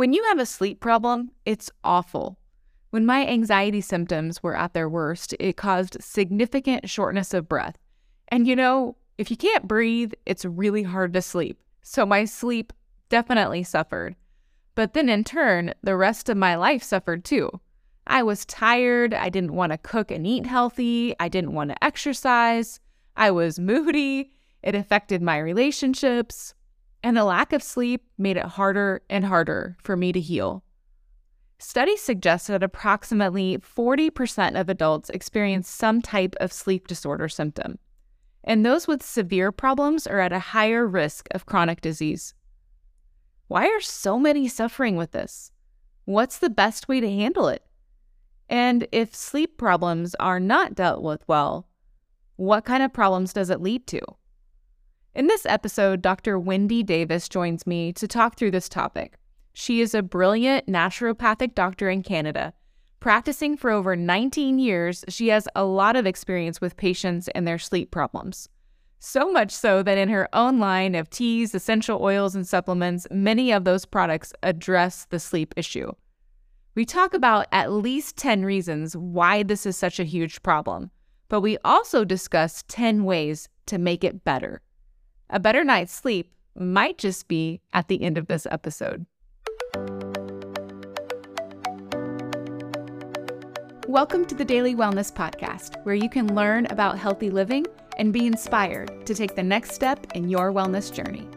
When you have a sleep problem, it's awful. When my anxiety symptoms were at their worst, it caused significant shortness of breath. And you know, if you can't breathe, it's really hard to sleep. So my sleep definitely suffered. But then in turn, the rest of my life suffered too. I was tired. I didn't want to cook and eat healthy. I didn't want to exercise. I was moody. It affected my relationships. And the lack of sleep made it harder and harder for me to heal. Studies suggest that approximately 40% of adults experience some type of sleep disorder symptom, and those with severe problems are at a higher risk of chronic disease. Why are so many suffering with this? What's the best way to handle it? And if sleep problems are not dealt with well, what kind of problems does it lead to? In this episode, Dr. Wendi Davis joins me to talk through this topic. She is a brilliant naturopathic doctor in Canada. Practicing for over 19 years, she has a lot of experience with patients and their sleep problems. So much so that in her own line of teas, essential oils, and supplements, many of those products address the sleep issue. We talk about at least 10 reasons why this is such a huge problem, but we also discuss 10 ways to make it better. A better night's sleep might just be at the end of this episode. Welcome to the Daily Wellness Podcast, where you can learn about healthy living and be inspired to take the next step in your wellness journey.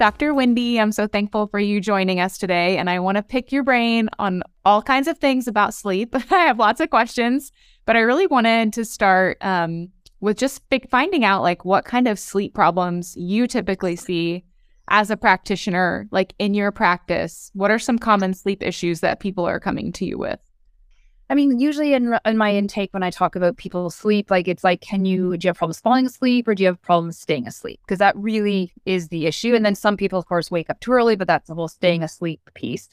Dr. Wendi, I'm so thankful for you joining us today. And I want to pick your brain on all kinds of things about sleep. I have lots of questions, but I really wanted to start um, with just finding out like what kind of sleep problems you typically see as a practitioner, like in your practice. What are some common sleep issues that people are coming to you with? I mean, usually in, in my intake, when I talk about people's sleep, like it's like, can you, do you have problems falling asleep or do you have problems staying asleep? Because that really is the issue. And then some people, of course, wake up too early, but that's the whole staying asleep piece.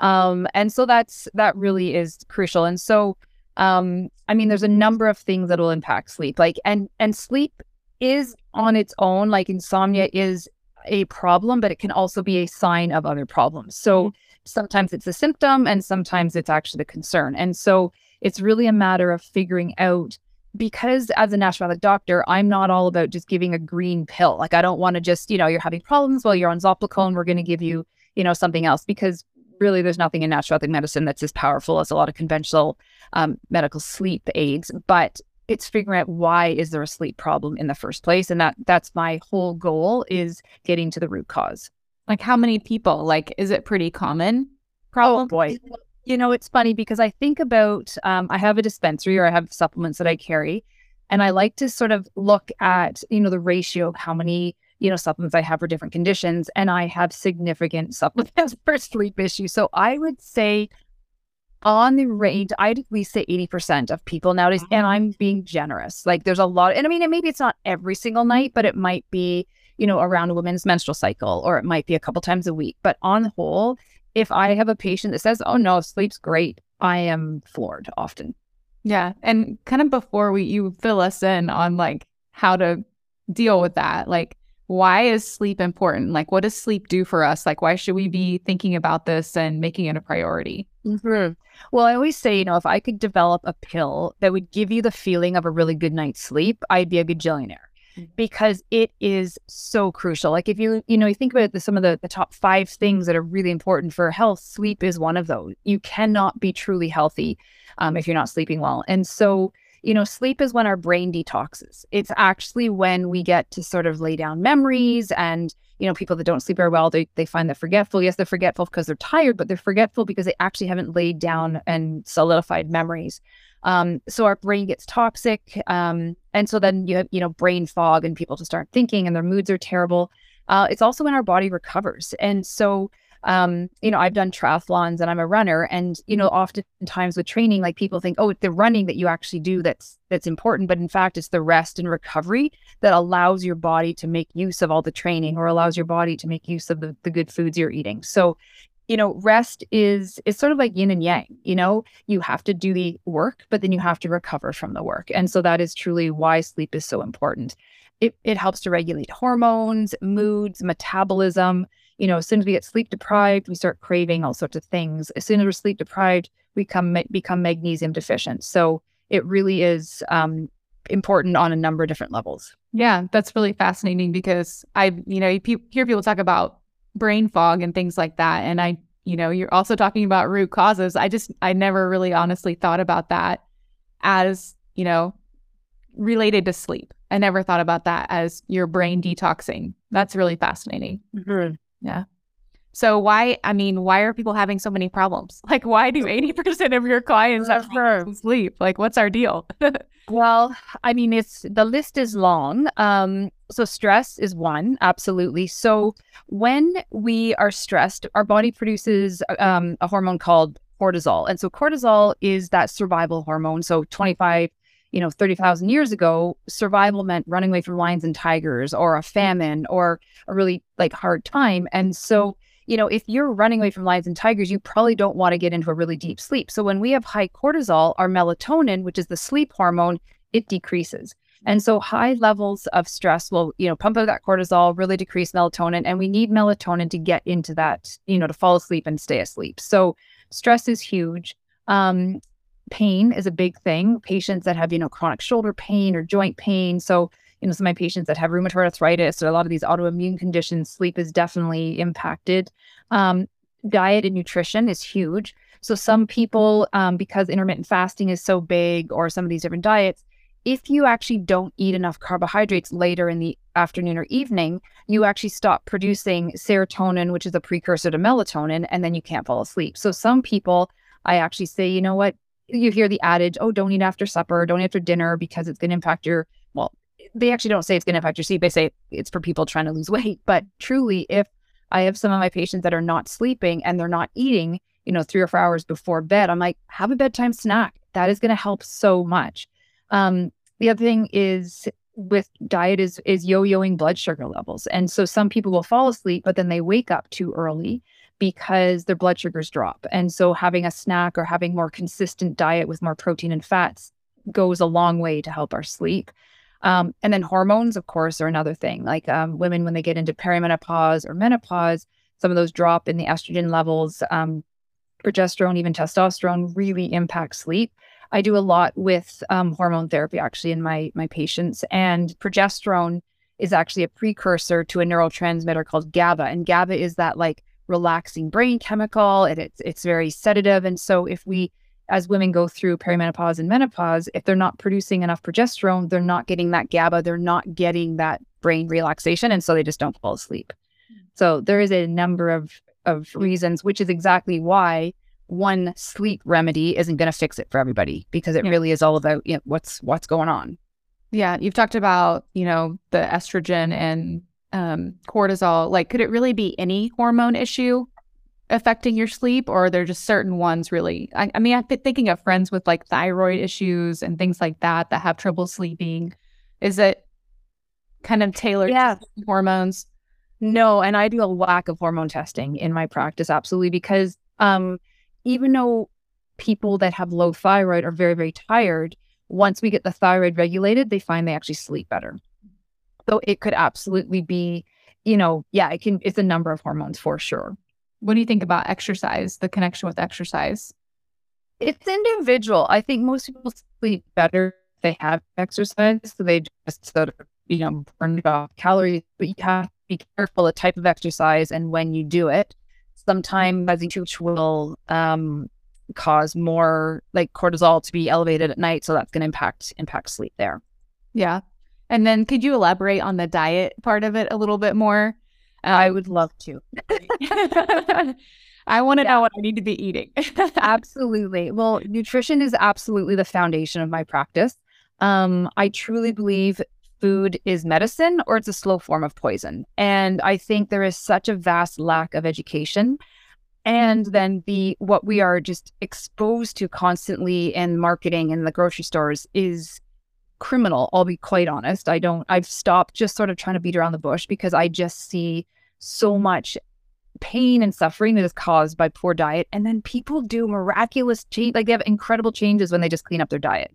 Um, and so that's, that really is crucial. And so, um, I mean, there's a number of things that will impact sleep, like, and, and sleep is on its own, like insomnia is a problem, but it can also be a sign of other problems. So, mm-hmm sometimes it's a symptom and sometimes it's actually a concern. And so it's really a matter of figuring out because as a naturopathic doctor, I'm not all about just giving a green pill. Like I don't want to just, you know, you're having problems, well, you're on Zopiclone, we're going to give you, you know, something else because really there's nothing in naturopathic medicine that's as powerful as a lot of conventional um, medical sleep aids. But it's figuring out why is there a sleep problem in the first place and that that's my whole goal is getting to the root cause like how many people? Like, is it pretty common? Problem? Oh boy. You know, it's funny because I think about um, I have a dispensary or I have supplements that I carry, and I like to sort of look at you know the ratio of how many you know supplements I have for different conditions, and I have significant supplements for sleep issues. So I would say on the range, I'd at least say 80% of people nowadays, and I'm being generous. Like there's a lot, and I mean, maybe it's not every single night, but it might be, you know, around a woman's menstrual cycle, or it might be a couple times a week. But on the whole, if I have a patient that says, "Oh no, sleep's great," I am floored often. Yeah, and kind of before we you fill us in on like how to deal with that, like why is sleep important? Like, what does sleep do for us? Like, why should we be thinking about this and making it a priority? Mm-hmm. Well, I always say, you know, if I could develop a pill that would give you the feeling of a really good night's sleep, I'd be a gajillionaire because it is so crucial. Like if you, you know, you think about the, some of the, the top five things that are really important for health, sleep is one of those. You cannot be truly healthy um, if you're not sleeping well. And so, you know, sleep is when our brain detoxes. It's actually when we get to sort of lay down memories and, you know, people that don't sleep very well, they, they find that forgetful. Yes, they're forgetful because they're tired, but they're forgetful because they actually haven't laid down and solidified memories. Um, so our brain gets toxic. Um, and so then you have, you know, brain fog and people just start thinking and their moods are terrible. Uh, it's also when our body recovers. And so, um, you know, I've done triathlons and I'm a runner. And, you know, oftentimes with training, like people think, oh, it's the running that you actually do that's that's important. But in fact, it's the rest and recovery that allows your body to make use of all the training or allows your body to make use of the, the good foods you're eating. So you know, rest is is sort of like yin and yang. You know, you have to do the work, but then you have to recover from the work. And so that is truly why sleep is so important. It it helps to regulate hormones, moods, metabolism. You know, as soon as we get sleep deprived, we start craving all sorts of things. As soon as we're sleep deprived, we come become magnesium deficient. So it really is um, important on a number of different levels. Yeah, that's really fascinating because I, you know, you pe- hear people talk about brain fog and things like that. And I, you know, you're also talking about root causes. I just, I never really honestly thought about that as, you know, related to sleep. I never thought about that as your brain detoxing. That's really fascinating. Mm-hmm. Yeah. So why, I mean, why are people having so many problems? Like, why do 80% of your clients have problems sleep? Like, what's our deal? well, I mean, it's the list is long. Um, so stress is one, absolutely. So when we are stressed, our body produces um, a hormone called cortisol. And so cortisol is that survival hormone. So 25 you know 30,000 years ago survival meant running away from lions and tigers or a famine or a really like hard time and so you know, if you're running away from lions and tigers, you probably don't want to get into a really deep sleep. So when we have high cortisol, our melatonin, which is the sleep hormone, it decreases. And so high levels of stress will, you know, pump out that cortisol, really decrease melatonin. And we need melatonin to get into that, you know, to fall asleep and stay asleep. So stress is huge. Um, pain is a big thing. Patients that have, you know, chronic shoulder pain or joint pain. So you know, some of my patients that have rheumatoid arthritis or a lot of these autoimmune conditions, sleep is definitely impacted. Um, diet and nutrition is huge. So some people, um, because intermittent fasting is so big, or some of these different diets, if you actually don't eat enough carbohydrates later in the afternoon or evening, you actually stop producing serotonin, which is a precursor to melatonin, and then you can't fall asleep. So some people, I actually say, you know what? You hear the adage, oh, don't eat after supper, don't eat after dinner because it's going to impact your, well, they actually don't say it's going to affect your sleep. They say it's for people trying to lose weight. But truly, if I have some of my patients that are not sleeping and they're not eating, you know, three or four hours before bed, I'm like, have a bedtime snack. That is going to help so much. Um, the other thing is with diet is is yo-yoing blood sugar levels. And so some people will fall asleep, but then they wake up too early because their blood sugars drop. And so having a snack or having more consistent diet with more protein and fats goes a long way to help our sleep. Um, and then hormones, of course, are another thing. Like um, women, when they get into perimenopause or menopause, some of those drop in the estrogen levels. Um, progesterone, even testosterone, really impact sleep. I do a lot with um, hormone therapy actually in my my patients, and progesterone is actually a precursor to a neurotransmitter called GABA, and GABA is that like relaxing brain chemical. And it's it's very sedative, and so if we as women go through perimenopause and menopause, if they're not producing enough progesterone, they're not getting that GABA, they're not getting that brain relaxation. And so they just don't fall asleep. Hmm. So there is a number of, of reasons, which is exactly why one sleep remedy isn't going to fix it for everybody because it yeah. really is all about you know, what's what's going on. Yeah, you've talked about you know the estrogen and um, cortisol. Like, could it really be any hormone issue? affecting your sleep or are there just certain ones really I, I, mean i've been thinking of friends with like thyroid issues and things like that that have trouble sleeping is it kind of tailored yeah. hormones no and i do a lack of hormone testing in my practice absolutely because um even though people that have low thyroid are very very tired once we get the thyroid regulated they find they actually sleep better so it could absolutely be you know yeah it can it's a number of hormones for sure what do you think about exercise, the connection with exercise? It's individual. I think most people sleep better if they have exercise. So they just sort of, you know, burn off calories, but you have to be careful the type of exercise and when you do it. Sometimes as you will um, cause more like cortisol to be elevated at night. So that's going to impact impact sleep there. Yeah. And then could you elaborate on the diet part of it a little bit more? I would love to. I want to yeah. know what I need to be eating. absolutely. Well, nutrition is absolutely the foundation of my practice. Um, I truly believe food is medicine or it's a slow form of poison. And I think there is such a vast lack of education. And then the what we are just exposed to constantly in marketing in the grocery stores is criminal. I'll be quite honest. I don't I've stopped just sort of trying to beat around the bush because I just see so much pain and suffering that is caused by poor diet. And then people do miraculous change, like they have incredible changes when they just clean up their diet.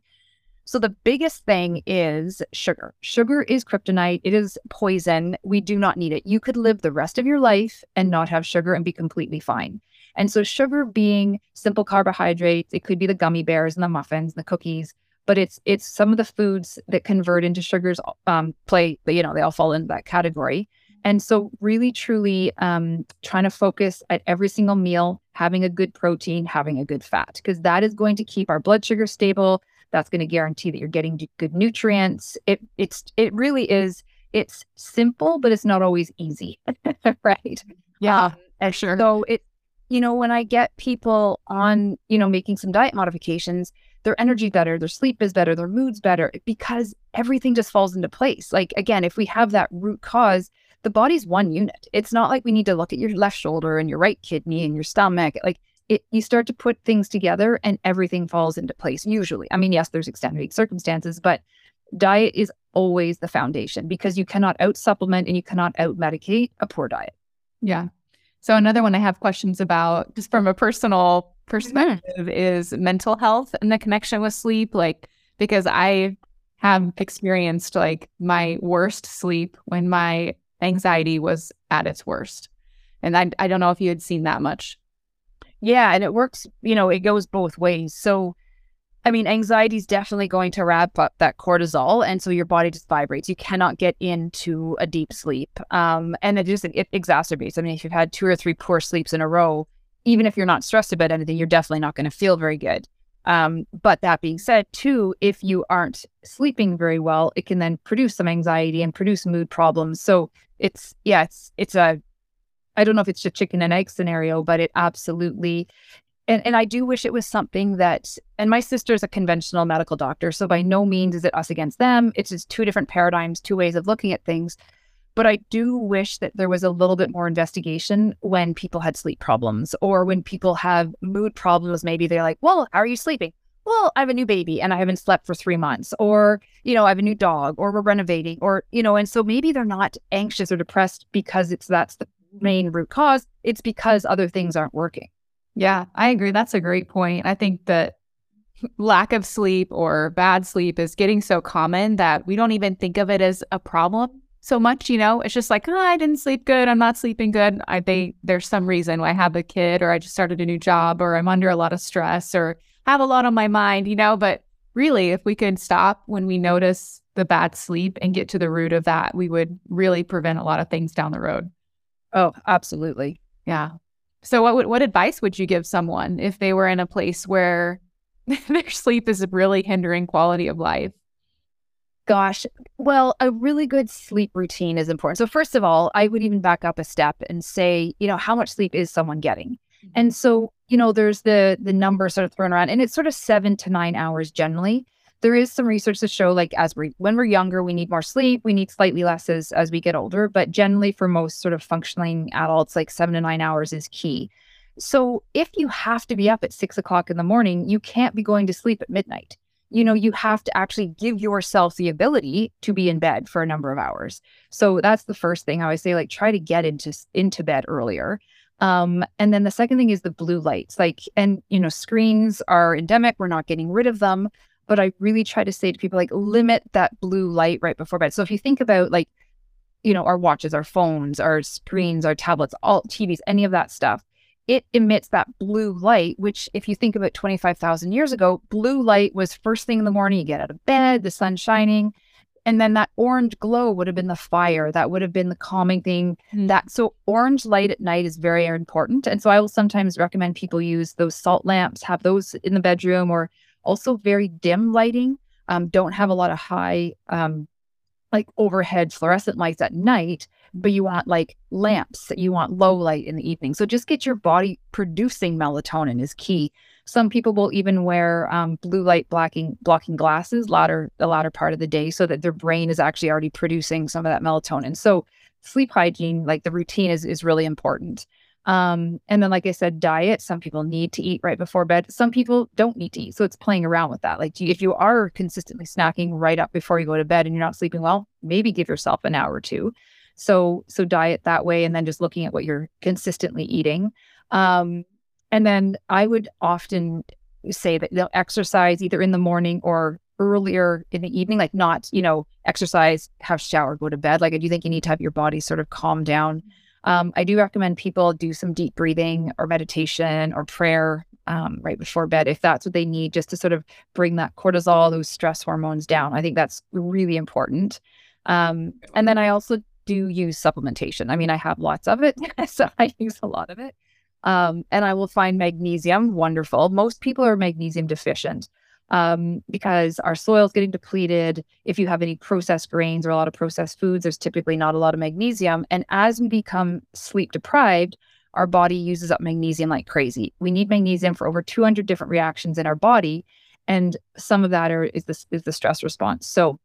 So the biggest thing is sugar. Sugar is kryptonite. It is poison. We do not need it. You could live the rest of your life and not have sugar and be completely fine. And so sugar being simple carbohydrates, it could be the gummy bears and the muffins and the cookies, but it's it's some of the foods that convert into sugars um, play, you know, they all fall into that category. And so, really, truly um, trying to focus at every single meal, having a good protein, having a good fat, because that is going to keep our blood sugar stable. That's going to guarantee that you're getting good nutrients. It it's it really is. It's simple, but it's not always easy, right? Yeah, um, and sure. So it, you know, when I get people on, you know, making some diet modifications, their energy better, their sleep is better, their mood's better, because everything just falls into place. Like again, if we have that root cause, the body's one unit. It's not like we need to look at your left shoulder and your right kidney and your stomach. Like it, you start to put things together and everything falls into place usually. I mean, yes, there's extenuating circumstances, but diet is always the foundation because you cannot out supplement and you cannot out medicate a poor diet. Yeah. So another one I have questions about just from a personal perspective is mental health and the connection with sleep like because I have experienced like my worst sleep when my anxiety was at its worst. And I, I don't know if you had seen that much. Yeah. And it works, you know, it goes both ways. So, I mean, anxiety is definitely going to ramp up that cortisol. And so your body just vibrates. You cannot get into a deep sleep. Um, and it just it exacerbates. I mean, if you've had two or three poor sleeps in a row, even if you're not stressed about anything, you're definitely not going to feel very good. Um, but that being said, too, if you aren't sleeping very well, it can then produce some anxiety and produce mood problems. So it's yeah, it's it's a I don't know if it's a chicken and egg scenario, but it absolutely and, and I do wish it was something that and my sister is a conventional medical doctor, so by no means is it us against them. It's just two different paradigms, two ways of looking at things. But I do wish that there was a little bit more investigation when people had sleep problems or when people have mood problems. Maybe they're like, well, how are you sleeping? well, I have a new baby and I haven't slept for three months, or, you know, I have a new dog, or we're renovating, or, you know, and so maybe they're not anxious or depressed because it's that's the main root cause. It's because other things aren't working. Yeah, I agree. That's a great point. I think that lack of sleep or bad sleep is getting so common that we don't even think of it as a problem so much, you know, it's just like, oh, I didn't sleep good. I'm not sleeping good. I they there's some reason why I have a kid or I just started a new job or I'm under a lot of stress or have a lot on my mind, you know, but really if we could stop when we notice the bad sleep and get to the root of that, we would really prevent a lot of things down the road. Oh, absolutely. Yeah. So what would, what advice would you give someone if they were in a place where their sleep is really hindering quality of life? Gosh, well, a really good sleep routine is important. So, first of all, I would even back up a step and say, you know, how much sleep is someone getting? Mm-hmm. And so, you know, there's the the number sort of thrown around, and it's sort of seven to nine hours generally. There is some research to show, like as we when we're younger, we need more sleep. We need slightly less as as we get older, but generally for most sort of functioning adults, like seven to nine hours is key. So, if you have to be up at six o'clock in the morning, you can't be going to sleep at midnight you know, you have to actually give yourself the ability to be in bed for a number of hours. So that's the first thing I always say, like try to get into into bed earlier. Um, and then the second thing is the blue lights. Like, and you know, screens are endemic. We're not getting rid of them. But I really try to say to people, like, limit that blue light right before bed. So if you think about like, you know, our watches, our phones, our screens, our tablets, all TVs, any of that stuff, it emits that blue light, which, if you think about 25,000 years ago, blue light was first thing in the morning. You get out of bed, the sun shining. And then that orange glow would have been the fire. That would have been the calming thing. Mm. That so orange light at night is very important. And so I will sometimes recommend people use those salt lamps, have those in the bedroom, or also very dim lighting. Um, don't have a lot of high um, like overhead fluorescent lights at night, but you want like lamps, you want low light in the evening. So just get your body producing melatonin is key. Some people will even wear um, blue light blocking blocking glasses latter the latter part of the day so that their brain is actually already producing some of that melatonin. So sleep hygiene, like the routine is is really important. Um, and then, like I said, diet. Some people need to eat right before bed. Some people don't need to eat. So it's playing around with that. Like, if you are consistently snacking right up before you go to bed and you're not sleeping well, maybe give yourself an hour or two. So so diet that way, and then just looking at what you're consistently eating. Um, and then I would often say that they'll exercise either in the morning or earlier in the evening, like not, you know, exercise, have shower, go to bed. Like I do think you need to have your body sort of calm down. Um, I do recommend people do some deep breathing or meditation or prayer um, right before bed if that's what they need, just to sort of bring that cortisol, those stress hormones down. I think that's really important. Um, and then I also do use supplementation. I mean, I have lots of it, so I use a lot of it. Um, and I will find magnesium wonderful. Most people are magnesium deficient um, because our soil is getting depleted. If you have any processed grains or a lot of processed foods, there's typically not a lot of magnesium. And as we become sleep deprived, our body uses up magnesium like crazy. We need magnesium for over 200 different reactions in our body, and some of that are, is the is the stress response. So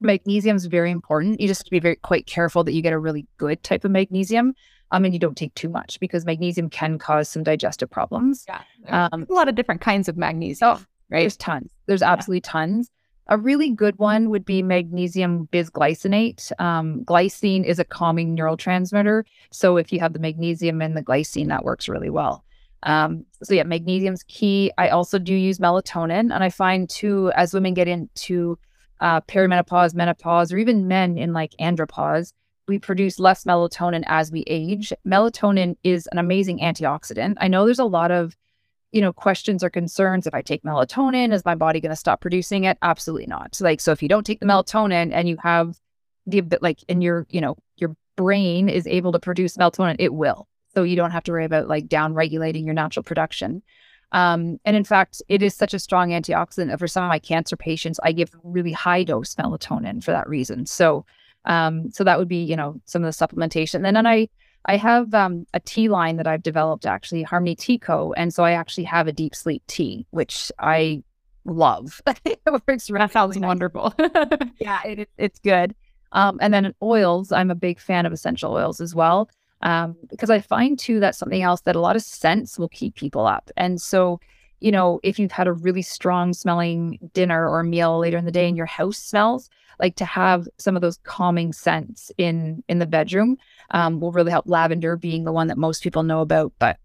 magnesium is very important. You just have to be very quite careful that you get a really good type of magnesium. Um, and you don't take too much because magnesium can cause some digestive problems. Yeah, um, a lot of different kinds of magnesium. Oh, right? There's tons. There's absolutely yeah. tons. A really good one would be magnesium bisglycinate. Um, glycine is a calming neurotransmitter. So if you have the magnesium and the glycine, that works really well. Um, so yeah, magnesium's key. I also do use melatonin, and I find too as women get into uh, perimenopause, menopause, or even men in like andropause, we produce less melatonin as we age. Melatonin is an amazing antioxidant. I know there's a lot of, you know, questions or concerns. If I take melatonin, is my body going to stop producing it? Absolutely not. So like, so if you don't take the melatonin and you have the like, and your, you know, your brain is able to produce melatonin, it will. So you don't have to worry about like down regulating your natural production. Um, and in fact, it is such a strong antioxidant. For some of my cancer patients, I give really high dose melatonin for that reason. So, um, so that would be, you know, some of the supplementation. And then I, I have um, a tea line that I've developed actually, Harmony Tea Co. And so I actually have a deep sleep tea, which I love. that sounds wonderful. yeah, it, it's good. Um, and then oils, I'm a big fan of essential oils as well um, because I find too that's something else that a lot of scents will keep people up. And so, you know, if you've had a really strong smelling dinner or meal later in the day and your house smells, like to have some of those calming scents in in the bedroom um, will really help. Lavender being the one that most people know about, but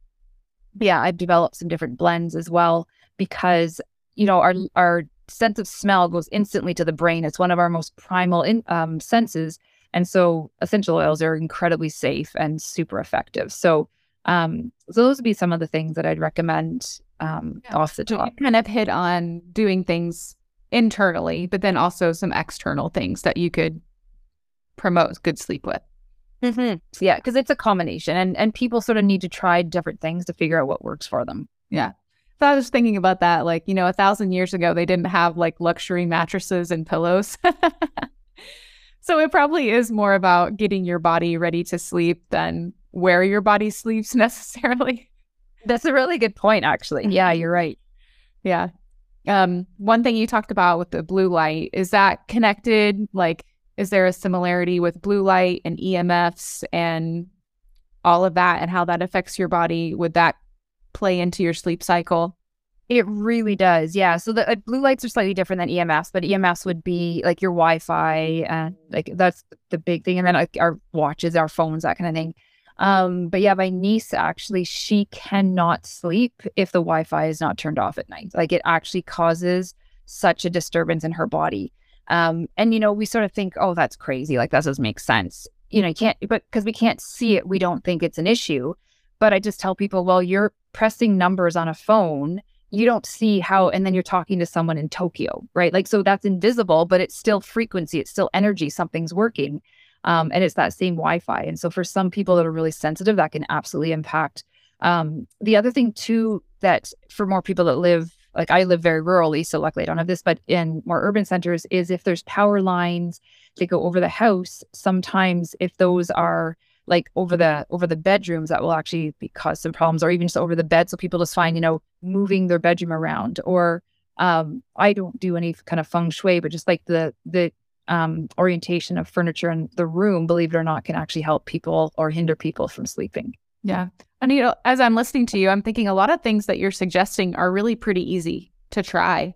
yeah, I've developed some different blends as well because you know our our sense of smell goes instantly to the brain. It's one of our most primal in, um, senses, and so essential oils are incredibly safe and super effective. So, um, so those would be some of the things that I'd recommend um, yeah. off the top. So kind of hit on doing things internally, but then also some external things that you could promote good sleep with. Mm-hmm. Yeah, because it's a combination, and and people sort of need to try different things to figure out what works for them. Yeah. So I was thinking about that. Like, you know, a thousand years ago, they didn't have like luxury mattresses and pillows. So it probably is more about getting your body ready to sleep than where your body sleeps necessarily. That's a really good point, actually. Yeah, you're right. Yeah. Um, one thing you talked about with the blue light is that connected? Like, is there a similarity with blue light and EMFs and all of that and how that affects your body? Would that play into your sleep cycle? It really does. Yeah. So the uh, blue lights are slightly different than EMFs, but EMFs would be like your Wi Fi and like that's the big thing. And then like our watches, our phones, that kind of thing. Um, but yeah, my niece actually, she cannot sleep if the Wi Fi is not turned off at night. Like it actually causes such a disturbance in her body. Um, and you know, we sort of think, oh, that's crazy. Like that doesn't make sense. You know, you can't, but because we can't see it, we don't think it's an issue. But I just tell people, well, you're pressing numbers on a phone you don't see how and then you're talking to someone in tokyo right like so that's invisible but it's still frequency it's still energy something's working um, and it's that same wi-fi. And so for some people that are really sensitive that can absolutely impact um, the other thing too that for more people that live like i live very rurally so luckily i don't have this but in more urban centers is if there's power lines that go over the house sometimes if those are like over the over the bedrooms that will actually be, cause some problems or even just over the bed so people just find you know moving their bedroom around. Or um i don't do any kind of feng shui but just like the the um orientation of furniture in the room believe it or not can actually help people or hinder people from sleeping yeah and you know as i'm listening to you i'm thinking a lot of things that you're suggesting are really pretty easy to try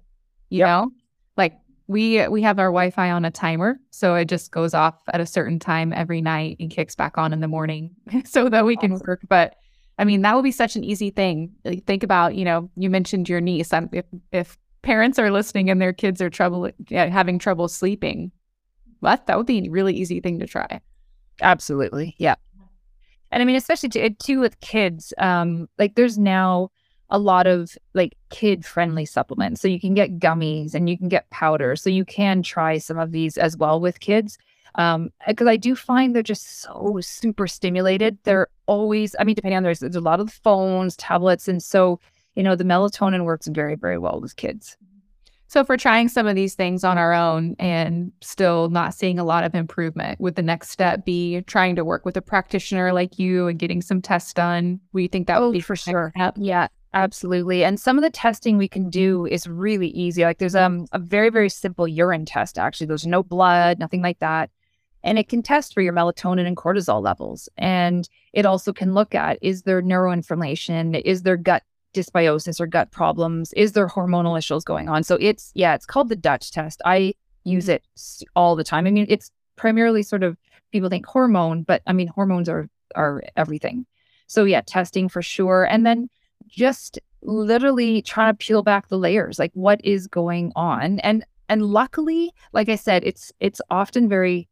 you yep. know like we we have our Wi-Fi on a timer, so it just goes off at a certain time every night and kicks back on in the morning, so that we can awesome. work. But I mean, that would be such an easy thing. Like, think about, you know, you mentioned your niece. If if parents are listening and their kids are trouble having trouble sleeping, that that would be a really easy thing to try. Absolutely, yeah. And I mean, especially too, too with kids, um, like there's now a lot of like kid friendly supplements. So you can get gummies and you can get powder. So you can try some of these as well with kids. Um, because I do find they're just so super stimulated. They're always, I mean, depending on there's, there's a lot of phones, tablets, and so you know the melatonin works very, very well with kids. So if we're trying some of these things on our own and still not seeing a lot of improvement, would the next step be trying to work with a practitioner like you and getting some tests done? We think that oh, would be for sure. Yeah, absolutely. And some of the testing we can do is really easy. Like there's um, a very, very simple urine test, actually. There's no blood, nothing like that. And it can test for your melatonin and cortisol levels. And it also can look at is there neuroinflammation? Is there gut dysbiosis or gut problems? Is there hormonal issues going on? So it's, yeah, it's called the Dutch test. I use mm-hmm. it all the time. I mean, it's primarily sort of people think hormone, but I mean, hormones are, are everything. So yeah, testing for sure. And then just literally trying to peel back the layers, like what is going on. And, and luckily, like I said, it's, it's often very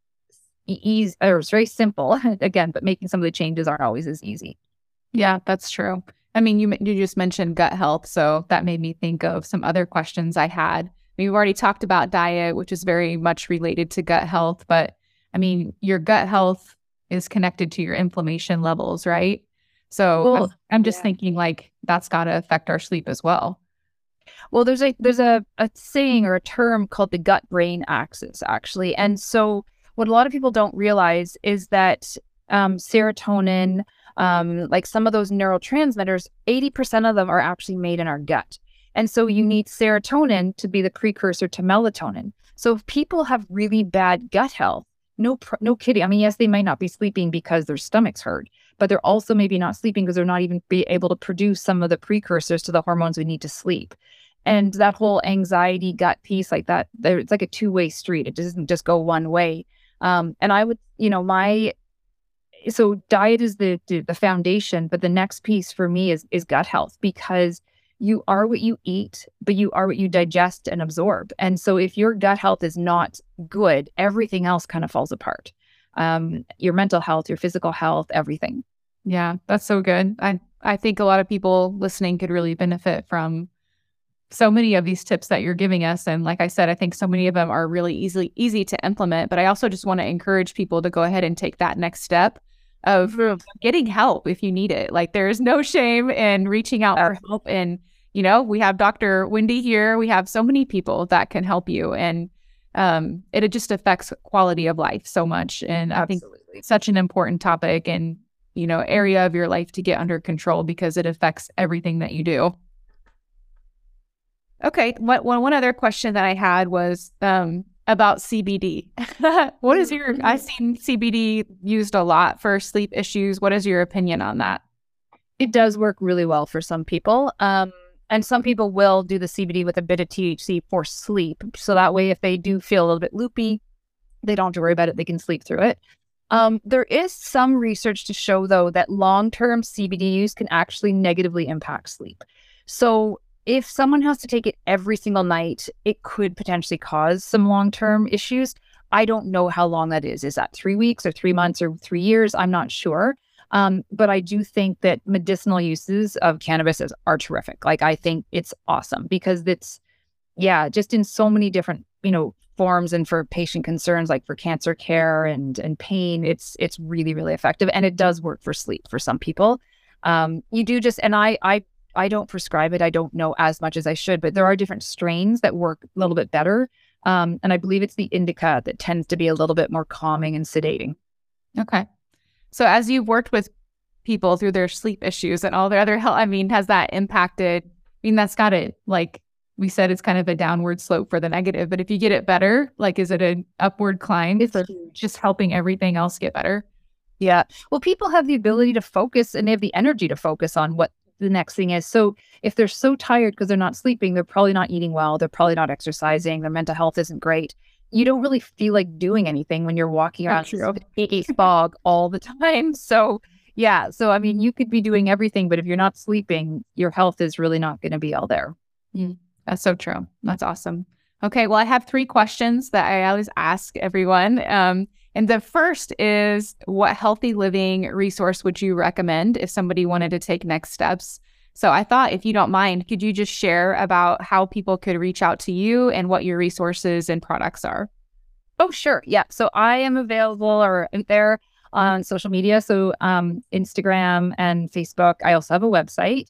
easy or it's very simple again, but making some of the changes aren't always as easy. Yeah, that's true. I mean, you you just mentioned gut health, so that made me think of some other questions I had. we've already talked about diet, which is very much related to gut health, but I mean, your gut health is connected to your inflammation levels, right? So well, I'm, I'm, just yeah. thinking like that's got to affect our sleep as well. Well, there's a there's a, a saying or a term called the gut brain axis actually, and so what a lot of people don't realize is that um, serotonin, um, like some of those neurotransmitters, 80% of them are actually made in our gut. And so you need serotonin to be the precursor to melatonin. So if people have really bad gut health, no, no kidding. I mean, yes, they might not be sleeping because their stomach's hurt, but they're also maybe not sleeping because they're not even be able to produce some of the precursors to the hormones we need to sleep. And that whole anxiety gut piece, like that, it's like a two way street. It doesn't just go one way. Um, and I would, you know, my so diet is the, the the foundation, but the next piece for me is is gut health because you are what you eat, but you are what you digest and absorb. And so if your gut health is not good, everything else kind of falls apart. Um, your mental health, your physical health, everything. Yeah, that's so good. I I think a lot of people listening could really benefit from so many of these tips that you're giving us and like i said i think so many of them are really easily easy to implement but i also just want to encourage people to go ahead and take that next step of getting help if you need it. Like there is no shame in reaching out for help. And you know we have dr wendi here. We have so many people that can help you. And um, it, just affects quality of life so much. And Absolutely. i think such an important topic and you know area of your life to get under control because it affects everything that you do. Okay. What one one other question that I had was um, about CBD. what is your? I've mm-hmm. seen CBD used a lot for sleep issues. What is your opinion on that? It does work really well for some people. Um, and some people will do the CBD with a bit of THC for sleep. So that way, if they do feel a little bit loopy, they don't have to worry about it. They can sleep through it. Um, there is some research to show, though, that long term CBD use can actually negatively impact sleep. So if someone has to take it every single night, it could potentially cause some long term issues. I don't know how long that is. Is that three weeks or three months or three years? I'm not sure. Um, but I do think that medicinal uses of cannabis is, are terrific. Like, I think it's awesome because it's, yeah, just in so many different, you know, forms and for patient concerns like for cancer care and and pain it's it's really really effective and it does work for sleep for some people um you do just and i i I don't prescribe it. I don't know as much as I should, but there are different strains that work a little bit better. Um, and I believe it's the indica that tends to be a little bit more calming and sedating. Okay. So as you've worked with people through their sleep issues and all their other health, I mean, has that impacted? I mean, that's got it. Like we said, it's kind of a downward slope for the negative. But if you get it better, like is it an upward climb it's just helping everything else get better? Yeah. Well, people have the ability to focus and they have the energy to focus on what the next thing is so if they're so tired because they're not sleeping, they're probably not eating well, they're probably not exercising, their mental health isn't great. You don't really feel like doing anything when you're walking around this fog all the time. So yeah, so I mean, you could be doing everything, but if you're not sleeping, your health is really not going to be all there. Mm, that's so true. That's awesome. Okay, well, I have three questions that I always ask everyone. Um, and the first is what healthy living resource would you recommend if somebody wanted to take next steps? So I thought, if you don't mind, could you just share about how people could reach out to you and what your resources and products are? Oh, sure. Yeah. So I am available or there on social media. So um, Instagram and Facebook. I also have a website.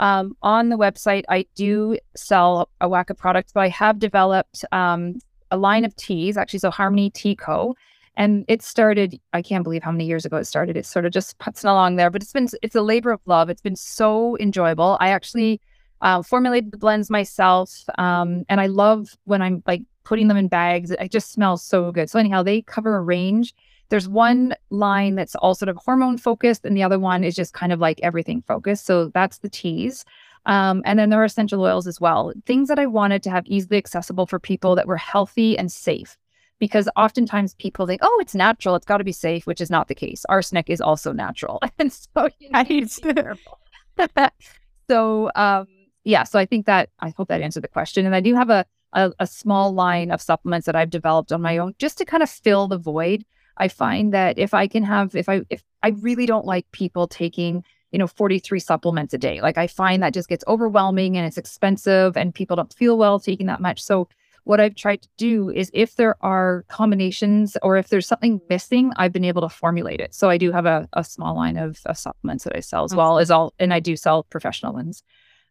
Um, on the website, I do sell a whack of products, but I have developed um, a line of teas, actually. So Harmony Tea Co. And it started, I can't believe how many years ago it started. It's sort of just putzing along there, but it's been, it's a labor of love. It's been so enjoyable. I actually uh, formulated the blends myself. Um, and I love when I'm like putting them in bags. It just smells so good. So, anyhow, they cover a range. There's one line that's all sort of hormone focused, and the other one is just kind of like everything focused. So, that's the teas. Um, and then there are essential oils as well, things that I wanted to have easily accessible for people that were healthy and safe because oftentimes people think, oh, it's natural, it's got to be safe, which is not the case. Arsenic is also natural. and so, yeah, it's terrible. so um, yeah, so I think that I hope that answered the question. And I do have a, a, a small line of supplements that I've developed on my own just to kind of fill the void. I find that if I can have, if I, if I really don't like people taking, you know, 43 supplements a day, like I find that just gets overwhelming and it's expensive and people don't feel well taking that much. So what I've tried to do is if there are combinations or if there's something missing, I've been able to formulate it. So I do have a, a small line of, of, supplements that I sell as well as all, and I do sell professional ones.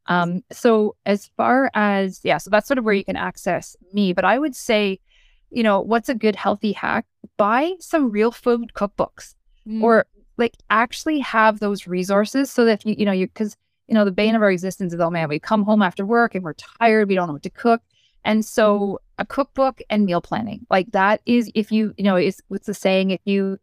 Um, so as far as, yeah, so that's sort of where you can access me. But I would say, you know, what's a good healthy hack? Buy some real food cookbooks mm. or like actually have those resources so that you, you know, you, cause, you know, the bane of our existence is, oh man, we come home after work and we're tired. We don't know what to cook and so a cookbook and meal planning, like that is if you, you know, is what's the saying, if you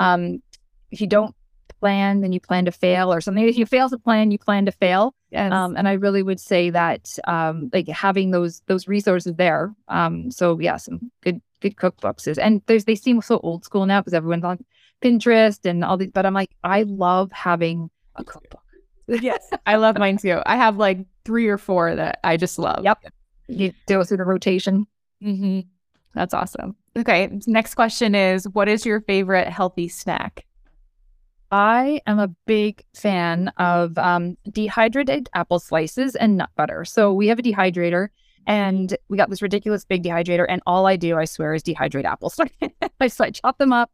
um if you don't plan, then you plan to fail or something. If you fail to plan, you plan to fail. Yes. Um, and I really would say that um like having those those resources there. Um so yeah, some good good cookbooks is and there's they seem so old school now because everyone's on Pinterest and all these, but I'm like, I love having a cookbook. yes, I love mine too. I have like three or four that I just love. Yep you go through the rotation. Mm-hmm. That's awesome. Okay. Next question is What is your favorite healthy snack? I am a big fan of um, dehydrated apple slices and nut butter. So we have a dehydrator and we got this ridiculous big dehydrator. And all I do, I swear, is dehydrate apples. so I chop them up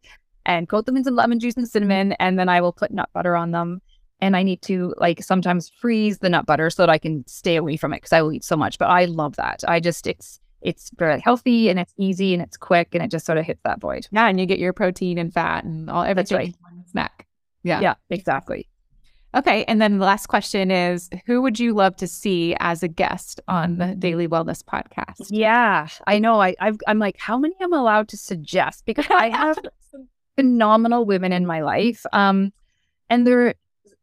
and coat them in some lemon juice and cinnamon. And then I will put nut butter on them and I need to like sometimes freeze the nut butter so that I can stay away from it because I will eat so much. But I love that. I just it's it's very healthy and it's easy and it's quick and it just sort of hits that void. Yeah, and you get your protein and fat and all everything right. one snack. Yeah. Yeah, exactly. Okay. And then the last question is who would you love to see as a guest on the Daily Wellness podcast? Yeah, I know. I i am like, how many am I allowed to suggest? Because I have phenomenal women in my life. Um, and they're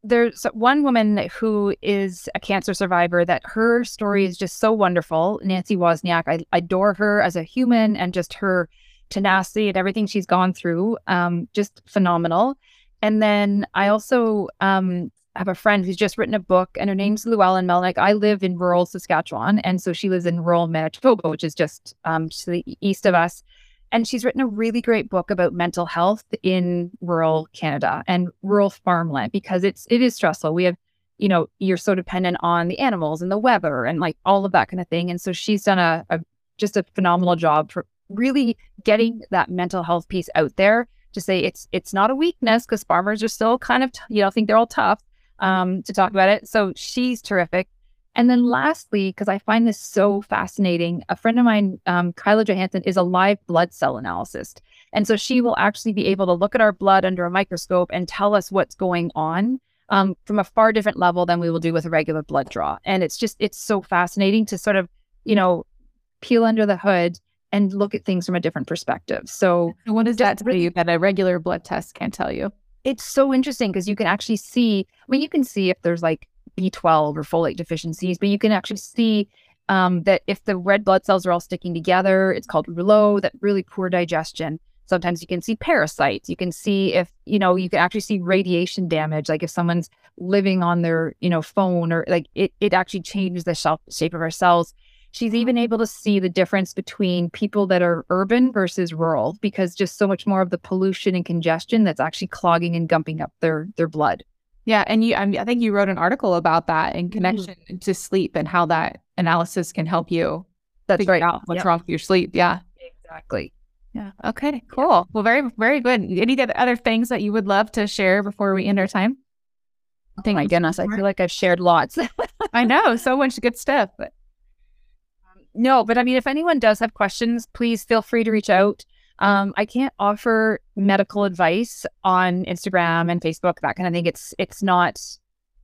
there's one woman who is a cancer survivor that her story is just so wonderful. Nancy Wozniak, I, adore her as a human and just her tenacity and everything she's gone through, um, just phenomenal. And then I also um, have a friend who's just written a book, and her name's Llewellyn Melnick. I live in rural Saskatchewan, and so she lives in rural Manitoba, which is just um, to the east of us. And she's written a really great book about mental health in rural Canada and rural farmland because it's it is stressful. We have, you know, you're so dependent on the animals and the weather and like all of that kind of thing. And so she's done a, a just a phenomenal job for really getting that mental health piece out there to say it's it's not a weakness because farmers are still kind of you know think they're all tough um, to talk about it. So she's terrific. And then lastly, because I find this so fascinating, a friend of mine, um, Kyla Johansson, is a live blood cell analyst. And so she will actually be able to look at our blood under a microscope and tell us what's going on um, from a far different level than we will do with a regular blood draw. And it's just, it's so fascinating to sort of, you know, peel under the hood and look at things from a different perspective. So, and what does that tell you that a regular blood test can't tell you? It's so interesting because you can actually see, I mean, you can see if there's like B12 or folate deficiencies, but you can actually see um, that if the red blood cells are all sticking together, it's called rouleau, that really poor digestion. Sometimes you can see parasites. You can see if, you know, you can actually see radiation damage. Like if someone's living on their, you know, phone or like it, it actually changes the shape of our cells. She's even able to see the difference between people that are urban versus rural because just so much more of the pollution and congestion that's actually clogging and gumping up their their blood. Yeah, and you I, mean, I think you wrote an article about that in mm-hmm. connection mm-hmm. to sleep and how that analysis can help you that's right. out what's yep. wrong with your sleep. Yeah. Exactly. Yeah. Okay. Cool. Yeah. Well, very, very good. Any other things that you would love to share before we end our time? Oh my goodness, I feel like I've shared lots. I know so much good stuff. But no, but I mean, if anyone does have questions, please feel free to reach out. Um, I can't offer medical advice on Instagram and Facebook, that kind of thing. It's it's not.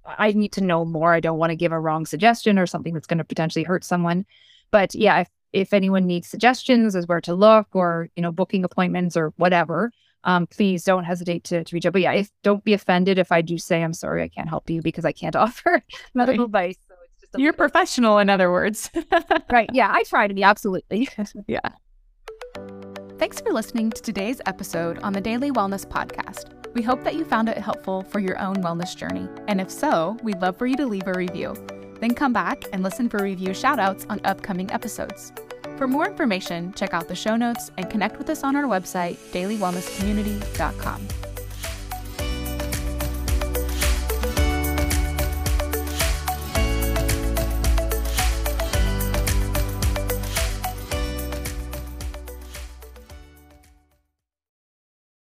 I need to know more. I don't want to give a wrong suggestion or something that's going to potentially hurt someone. But yeah, if if anyone needs suggestions as where to look or you know booking appointments or whatever, um, please don't hesitate to, to reach out. But yeah, if, don't be offended if I do say I'm sorry I can't help you because I can't offer medical advice. So You're professional, in other words. right. Yeah, I try to be, absolutely. yeah. Thanks for listening to today's episode on the Daily Wellness Podcast. We hope that you found it helpful for your own wellness journey. And if so, we'd love for you to leave a review. Then come back and listen for review shoutouts on upcoming episodes. For more information, check out the show notes and connect with us on our website, dailywellnesscommunity.com.